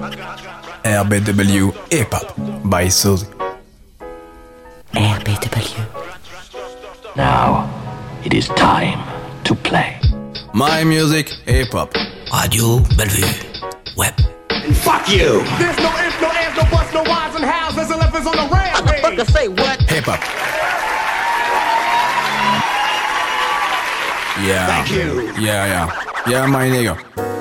RBW Hip Hop by Suzy. RBW. Now, it is time to play. My music, hip hop. Radio Bellevue. Web. And Fuck you! There's no ifs, no ands, no buts, no whys and hows. There's elephants on the rampage. Fucker say what? Hip hop. Yeah. Thank you. Yeah, yeah. Yeah, my nigga.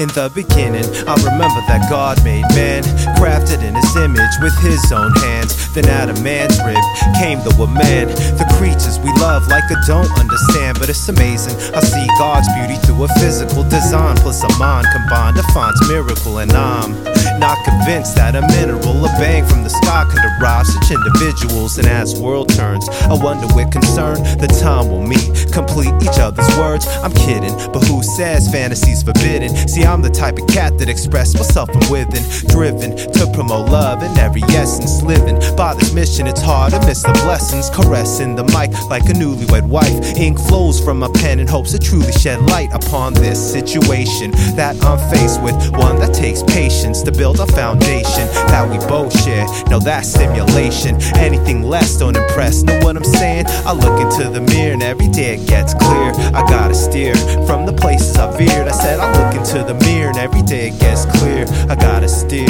In the beginning, I remember that God made man, crafted in his image with his own hands. Then out of man's rib came the woman. The creatures we love like I don't understand, but it's amazing. I see God's beauty through a physical design, plus a mind combined defines miracle, and I'm not convinced that a mineral, a bang from the sky could arrive such individuals. And as world turns, I wonder with concern the time will meet, complete each other's words. I'm kidding, but who says fantasy's forbidden? See, I'm the type of cat that express myself from within, driven to promote love in every essence, living by this mission. It's hard to miss the blessings, caressing the mic like a newlywed wife. Ink flows from my pen in hopes to truly shed light upon this situation that I'm faced with. One that takes patience to build a foundation that we both share. No, that's stimulation. Anything less don't impress. Know what I'm saying? I look into the mirror and every day it gets clear. I gotta steer from the places I veered. I said I look into the mirror and every day it gets clear. I gotta steer.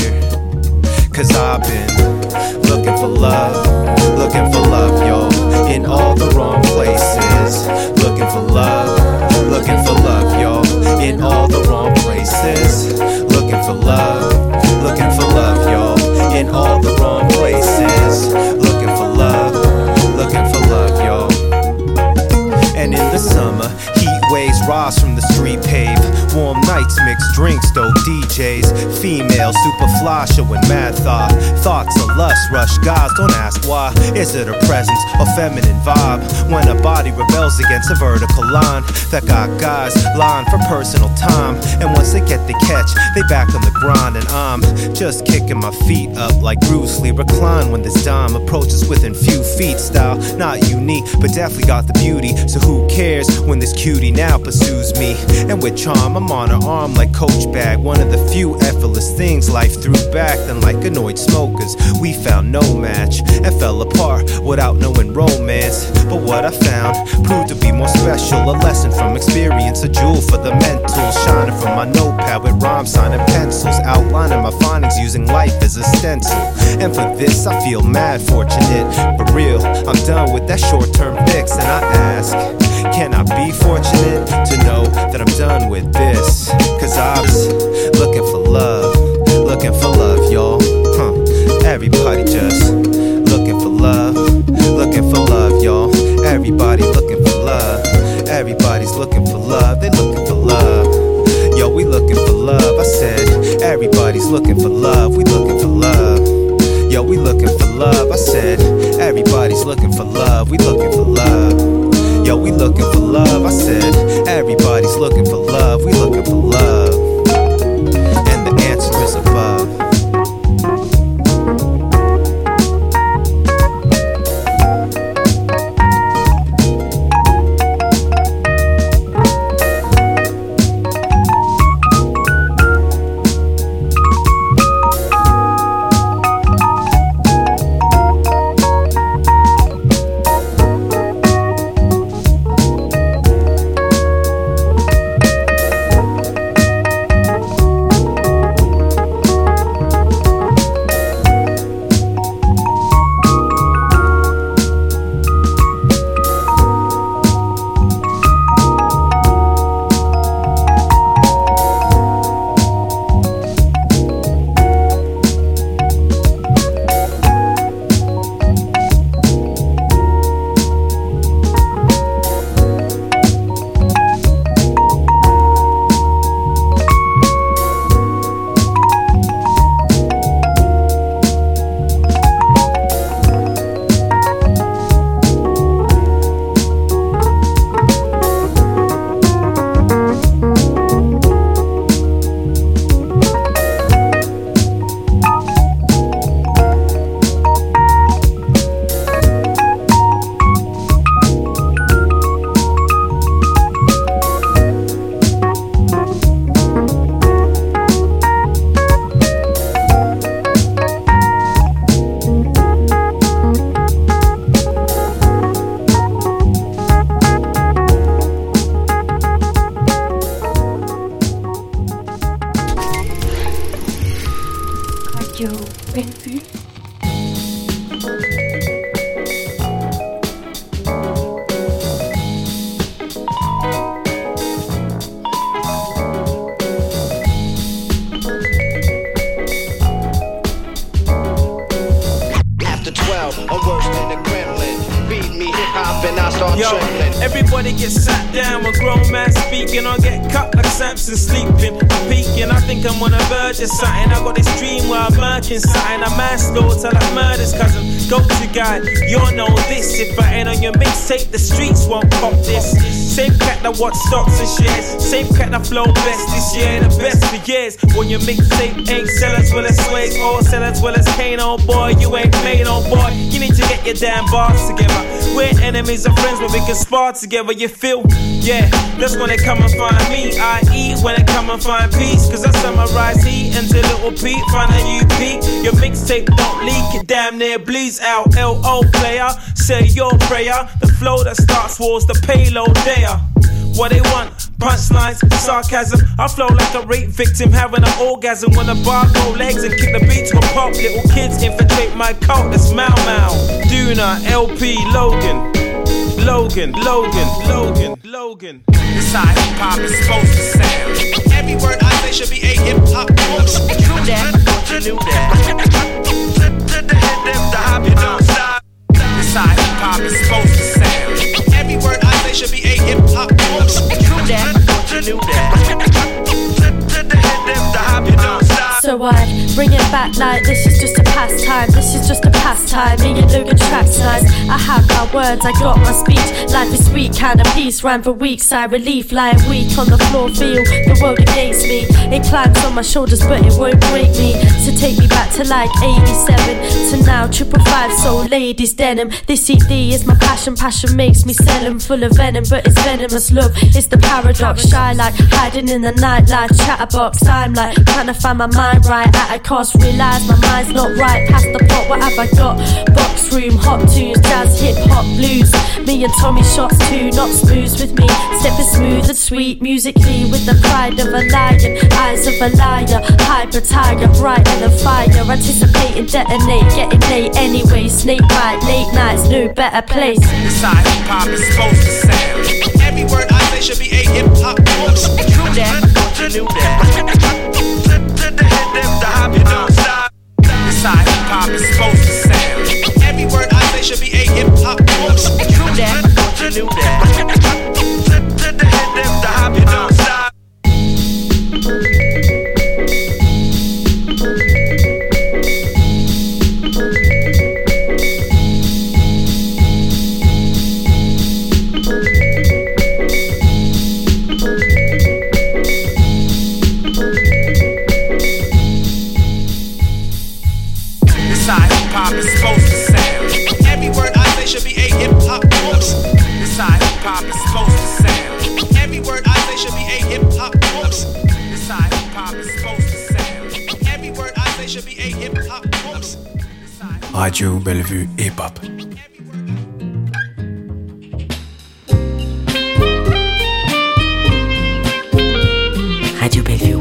Cause I've been looking for love, looking for love, yo, in all the wrong places. Looking for love, looking for love, yo, in all the wrong places. Looking for love, looking for love, yo, in all the wrong places. Looking for love, looking for love, yo. And in the summer, heat waves rise from the street pave. Warm nights, mixed drinks, dope DJs. Female, super fly, showing mad thought. Thoughts of lust rush guys, don't ask why. Is it a presence or feminine vibe? When a body rebels against a vertical line that got guys lying for personal time. And once they get the catch, they back on the grind. And I'm just kicking my feet up like Bruce Lee. Recline when this dime approaches within few feet. Style not unique, but definitely got the beauty. So who cares when this cutie now pursues me? And with charm, I'm on her arm like Coach Bag. One of the few effortless things life threw back. Then, like annoyed smokers, we found no match and fell apart without knowing romance. But what I found proved to be more special. A lesson from experience, a jewel for the mental. Shining from my notepad with rhymes, signing pencils. Outlining my findings using life as a stencil. And for this, I feel mad fortunate. But real, I'm done with that short term fix. And I ask, can I be fortunate to know that I'm done with this? Cause I was looking for love, looking for love, y'all. Huh. Everybody just looking for love, looking for love, y'all. Everybody looking for love. Everybody's looking for love, they looking for love. Yo, we looking for love. I said, everybody's looking for love, we looking for love. Yo, we looking for love. I said, everybody's looking for love, we looking for love. Yo, we looking for love. I said, everybody's looking for love, we looking for love. And the answer is above. Down when grown man speaking. I get cut like Samson sleeping. I'm peeking, I think I'm on a verge of something. I got this dream where I'm murking something. I'm manslaughter like murders, cousin. Go to guy, you'll know this. If I ain't on your mixtape, the streets won't pop this. Same cat that watch stocks and shares. Same cat that flow best this year, the best for years. When your mixtape ain't sell as well as Sways or sell as well as Kane, oh boy, you ain't made, oh boy. You need to get your damn bars together. We're enemies or friends, but we can spar together. You feel? Yeah, that's when they come and find me. I eat when they come and find peace. Cause I summarize heat into little Pete. Find a UP. Your mixtape don't leak, it damn near bleeds out. LO player, say your prayer. The flow that starts wars, the payload there. What they want, punchlines, sarcasm. I flow like a rape victim having an orgasm when the bar go legs and kick the beat to a pop. Little kids infiltrate my cult, that's Mau Mau. Duna, LP, Logan. Logan, Logan, Logan, Logan. This how hip hop is supposed to sound. Every word I say should be a hip hop quote. True that, you knew that. The head, the hop, you don't stop. This how hip hop is supposed to sound. Should be a hip hop. True that, you knew that. So I bring it back like this is just a pastime. This is just a pastime. Me and Logan tracks nice. I have my words, I got my speech. Life is sweet, kind of peace. Rhyme for weeks, I relief. Lying weak on the floor, feel the world against me. It climbs on my shoulders, but it won't break me. So take me back to like 87 to now. Triple five, soul ladies, denim. This CD is my passion. Passion makes me sell 'em. Full of venom, but it's venomous love. It's the paradox. Shy like hiding in the nightlife. Chatterbox. I'm like trying to find my mind right at a cost. Realize my mind's not right. Past the pot, what have I got? Box room, hot tunes, jazz, hip hop, blues. Me and Tommy shots too, not smooth with me. Stepping smooth and sweet musically with the pride of a lion, eyes of a liar. Hyper tiger, brighter than fire. Anticipating detonate, getting late anyway. Snake bite, late nights, no better place. This how hip hop is supposed to sound. Every word I say should be a hip hop quote. True that, thought you knew that. Radio Bellevue Hip Hop. Radio Bellevue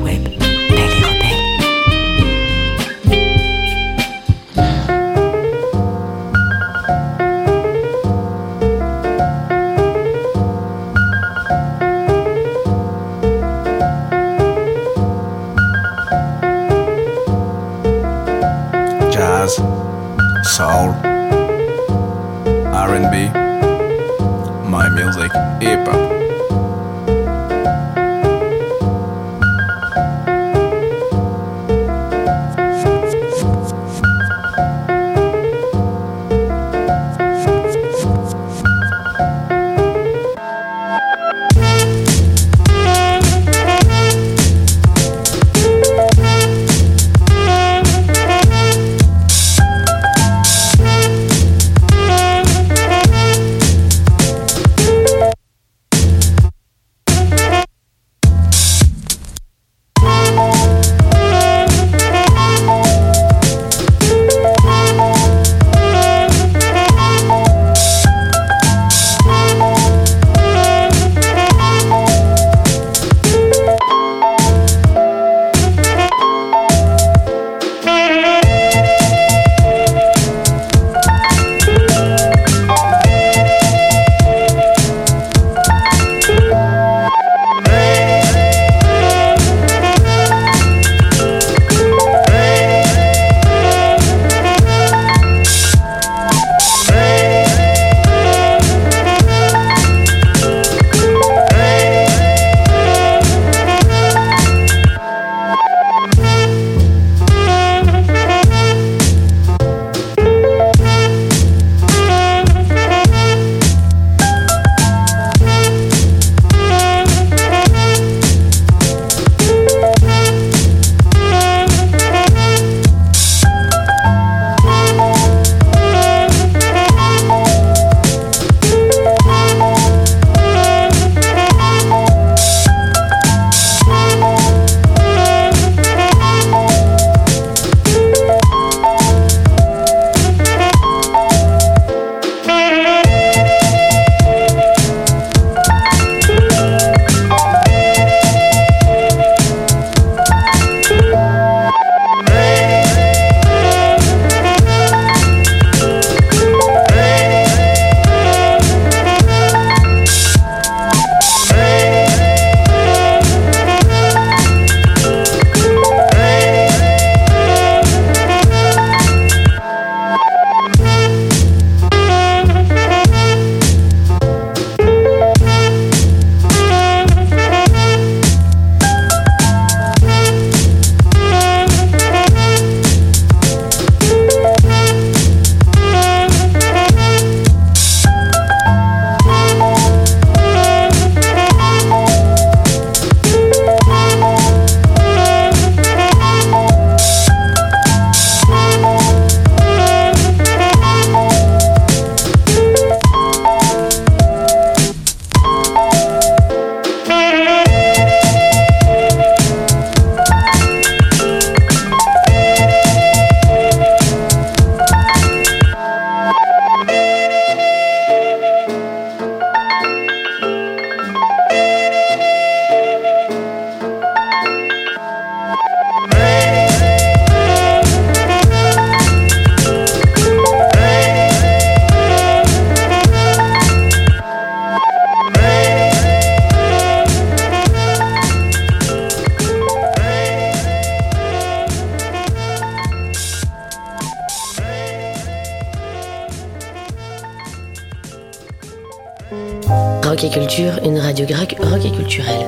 Rock et Culture, une radio grecque rock et culturelle.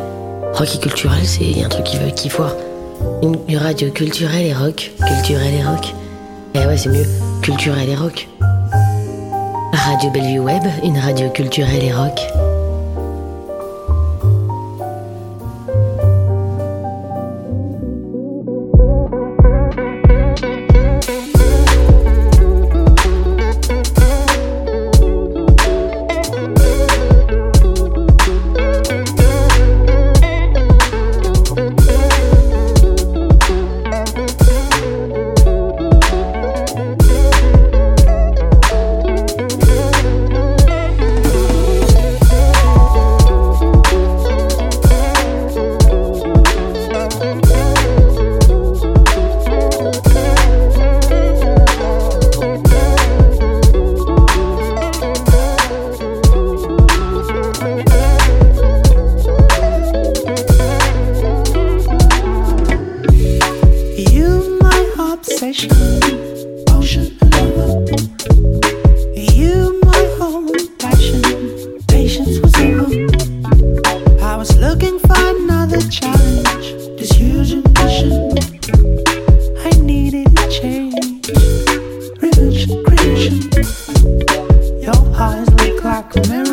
Rock et culturel, c'est un truc qui veut qui foire. Une, une, radio culturelle et rock. Culturelle et rock. Eh ouais, c'est mieux. Culturelle et rock. Radio Bellevue Web, une radio culturelle et rock. Your eyes look like a mirror.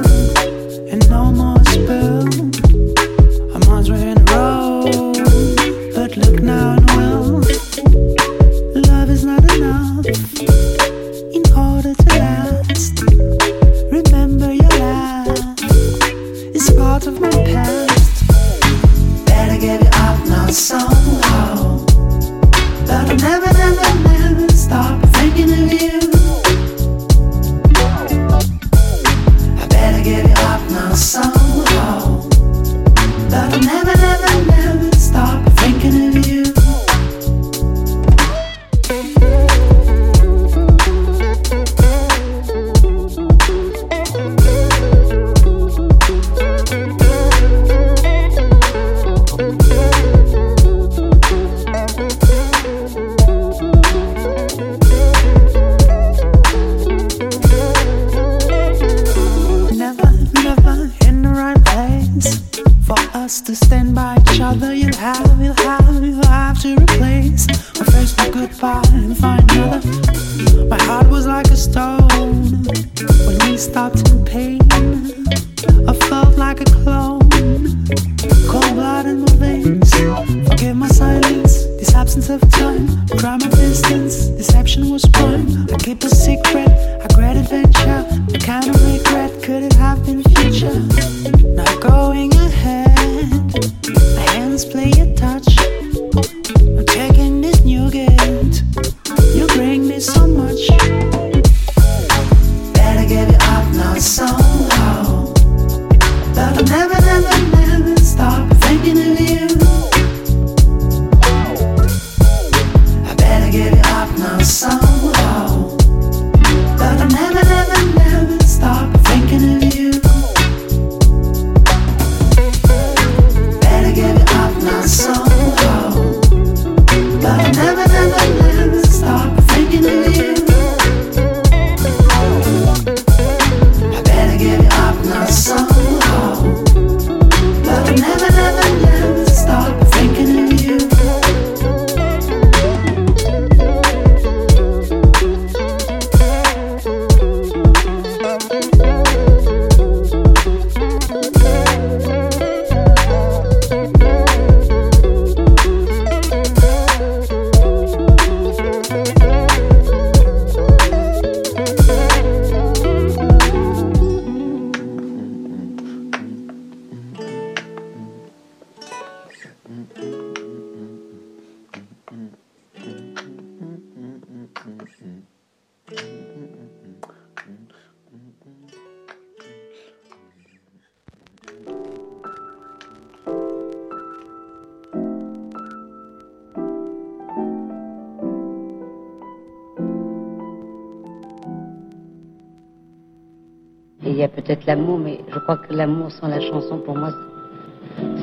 peut-être l'amour, mais je crois que l'amour sans la chanson, pour moi,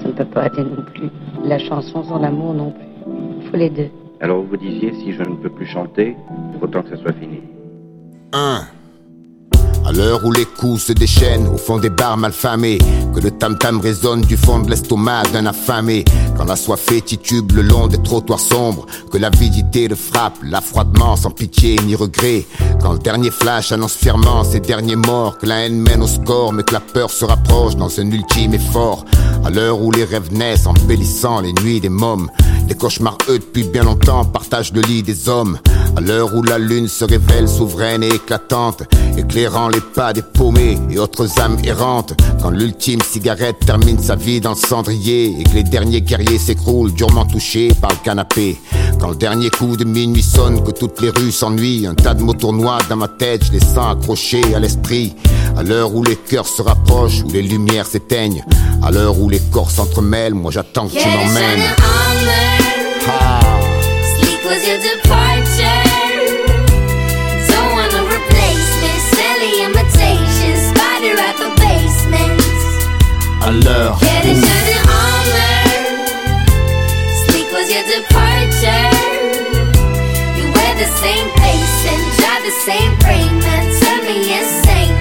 ça ne peut pas aller non plus. La chanson sans l'amour non plus. Il faut les deux. Alors vous disiez, si je ne peux plus chanter, autant que ça soit fini l'heure où les coups se déchaînent au fond des bars malfamés, que le tam-tam résonne du fond de l'estomac d'un affamé, quand la soif titube le long des trottoirs sombres, que l'avidité le frappe, l'affroidement sans pitié ni regret, quand le dernier flash annonce fièrement ses derniers morts, que la haine mène au score, mais que la peur se rapproche dans un ultime effort, à l'heure où les rêves naissent, embellissant les nuits des mômes, les cauchemars eux depuis bien longtemps partagent le lit des hommes, à l'heure où la lune se révèle souveraine et éclatante, éclairant les pas des paumés et autres âmes errantes, quand l'ultime cigarette termine sa vie dans le cendrier et que les derniers guerriers s'écroulent durement touchés par le canapé, quand le dernier coup de minuit sonne, que toutes les rues s'ennuient, un tas de mots tournois dans ma tête, je les sens accrochés à l'esprit, à l'heure où les cœurs se rapprochent, où les lumières s'éteignent, à l'heure où les corps s'entremêlent, moi j'attends que tu m'emmènes. Ah. À l'heure Get it où done in armor. Sleep was your departure. You wear the same pace and drive the same frame turn me insane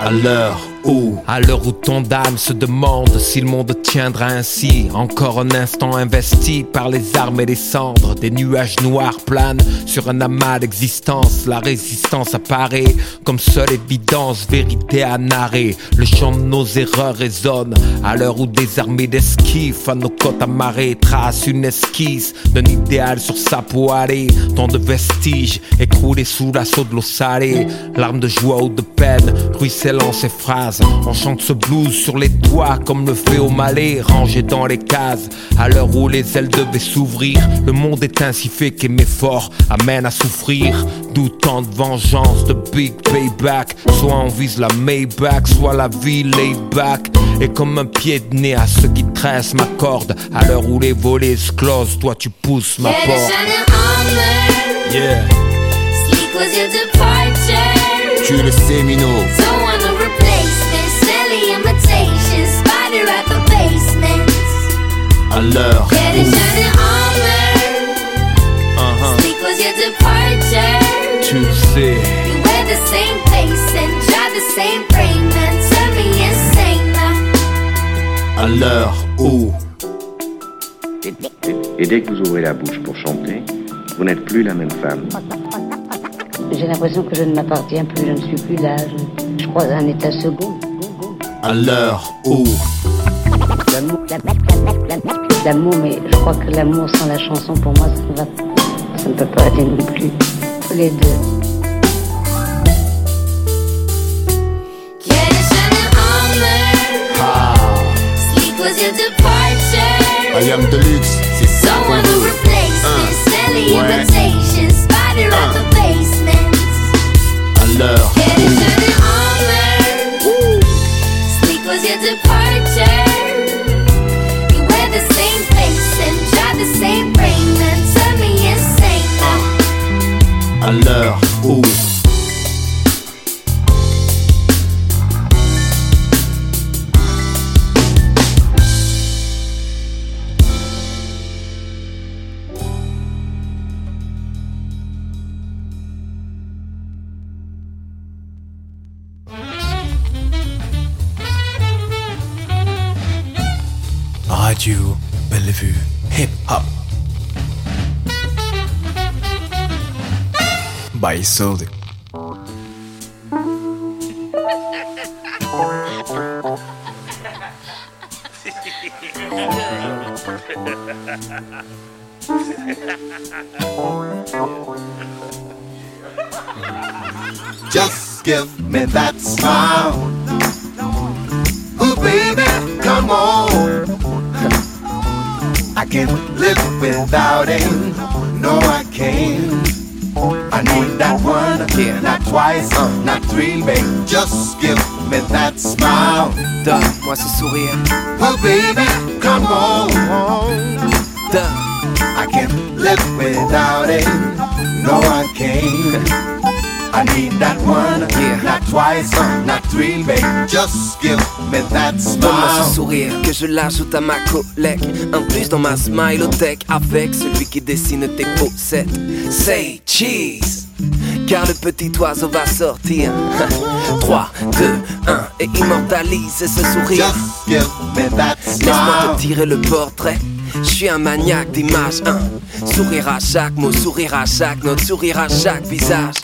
à l'heure À l'heure où ton âme se demande si le monde tiendra ainsi, encore un instant investi par les armes et les cendres, des nuages noirs planent sur un amas d'existence. La résistance apparaît comme seule évidence, vérité à narrer. Le chant de nos erreurs résonne à l'heure où des armées d'esquifs à nos côtes amarrées tracent une esquisse d'un idéal sur sa poêlée. Tant de vestiges écroulés sous l'assaut de l'eau salée, larmes de joie ou de peine ruisselant ces phrases. On chante ce blues sur les toits comme le fait au malais, rangé dans les cases. À l'heure où les ailes devaient s'ouvrir, le monde est ainsi fait qu'aimer fort amène à souffrir. D'où tant de vengeance, de big payback. Soit on vise la Maybach, soit la vie laid back. Et comme un pied de nez à ceux qui tressent ma corde. À l'heure où les volets se closent, toi tu pousses ma porte. Yeah. Sleep was your departure. tu le sais Mino dès que vous ouvrez la bouche pour chanter, vous n'êtes plus la même femme. J'ai l'impression que je ne m'appartiens plus, je ne suis plus là. Je, je crois à un état second. à l'heure où L'amour, l'amour, mais je crois que l'amour sans la chanson, pour moi, ça ne, va, ça ne peut pas aller non plus. Les deux. I am Deluxe c'est Don't qu'on want no. Silly Ouais. Spider at the basement. l'heure Get it done in armor. Sleep was your departure. You wear the same face and drive the same turn me insane now. à l'heure by Soldic. Just give me that smile. Ooh, baby, come on. I can't live without it. No, I can't. I need that one, not twice, uh. not three, babe. Just give me that smile. Donne-moi ce sourire. Oh, baby, come on. Donne. I can't live without it. No, I can't. I need that one, not twice, not three, babe. Just give me that Donne-moi ce smile. sourire que je l'ajoute à ma collecte. Un plus dans ma smilothèque avec celui qui dessine tes faussettes. Say cheese. car le petit oiseau va sortir. 3, 2, 1 et immortalise ce sourire. Laisse-moi te tirer le portrait. Je suis un maniaque d'image, un sourire à chaque mot, sourire à chaque note, sourire à chaque visage.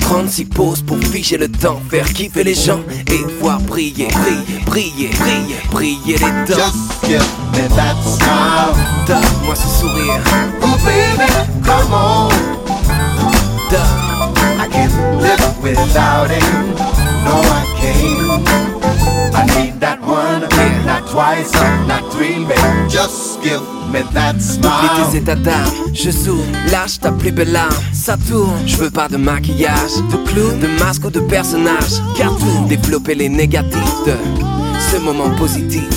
36 poses pour figer le temps, faire kiffer les gens et voir briller, briller, briller, briller, briller les dents. Just give me that smile. Donne-moi ce sourire. Oh baby, come on. Donne. I can't live without it. No, I can't. I need that one, twice, not three, baby. Just give me that Oublie smile. tes états d'âme, je s'ouvre, lâche ta plus belle arme, ça tourne. Je veux pas de maquillage, de clown, de masque ou de personnage. Cartoon, développer les négatifs de ce moment positif.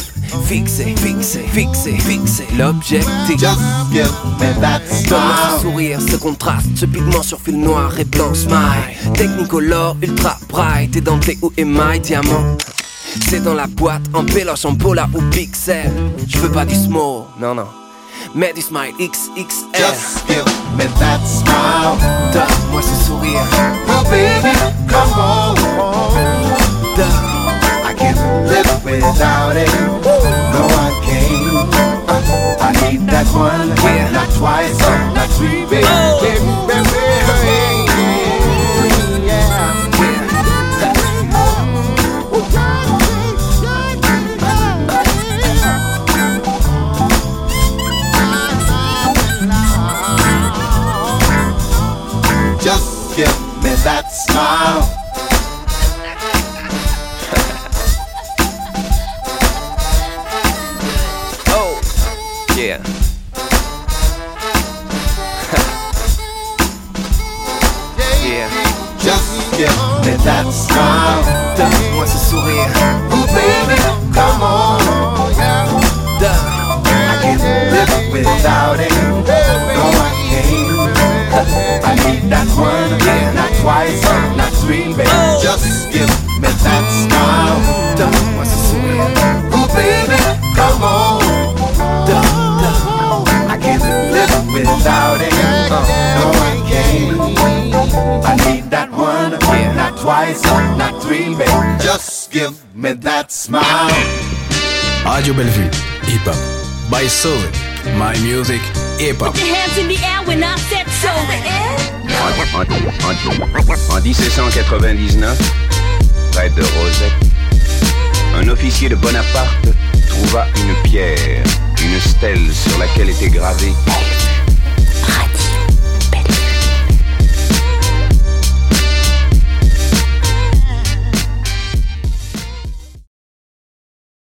Fixer, fixer, fixer, fixer l'objectif. Just give me that Donne-moi ce smile. sourire, ce contraste, ce pigment sur fil noir et blanc smile. Technicolor, ultra bright, édenté ou émail, diamant. C'est dans la boîte, en péloche, en pola ou pixel. Je veux pas du small, non, non. Mais du smile XXL. Just give me that smile. Donne-moi ce sourire. Oh baby, come on. I can't live without it. No, I can't. I need that one, not twice, not three, baby. baby, give me that smile. Donne-moi ce sourire. Oh baby, come on. I can't live without it. No, I can't. I need that one, not twice, not three, baby. Just give me that smile. Radio Bellevue, hip hop. By Soul, my music, hip hop. Put your hands in the air when I said so. En, en- en 1799, de Rosette, un officier de Bonaparte trouva une pierre, une stèle sur laquelle était gravé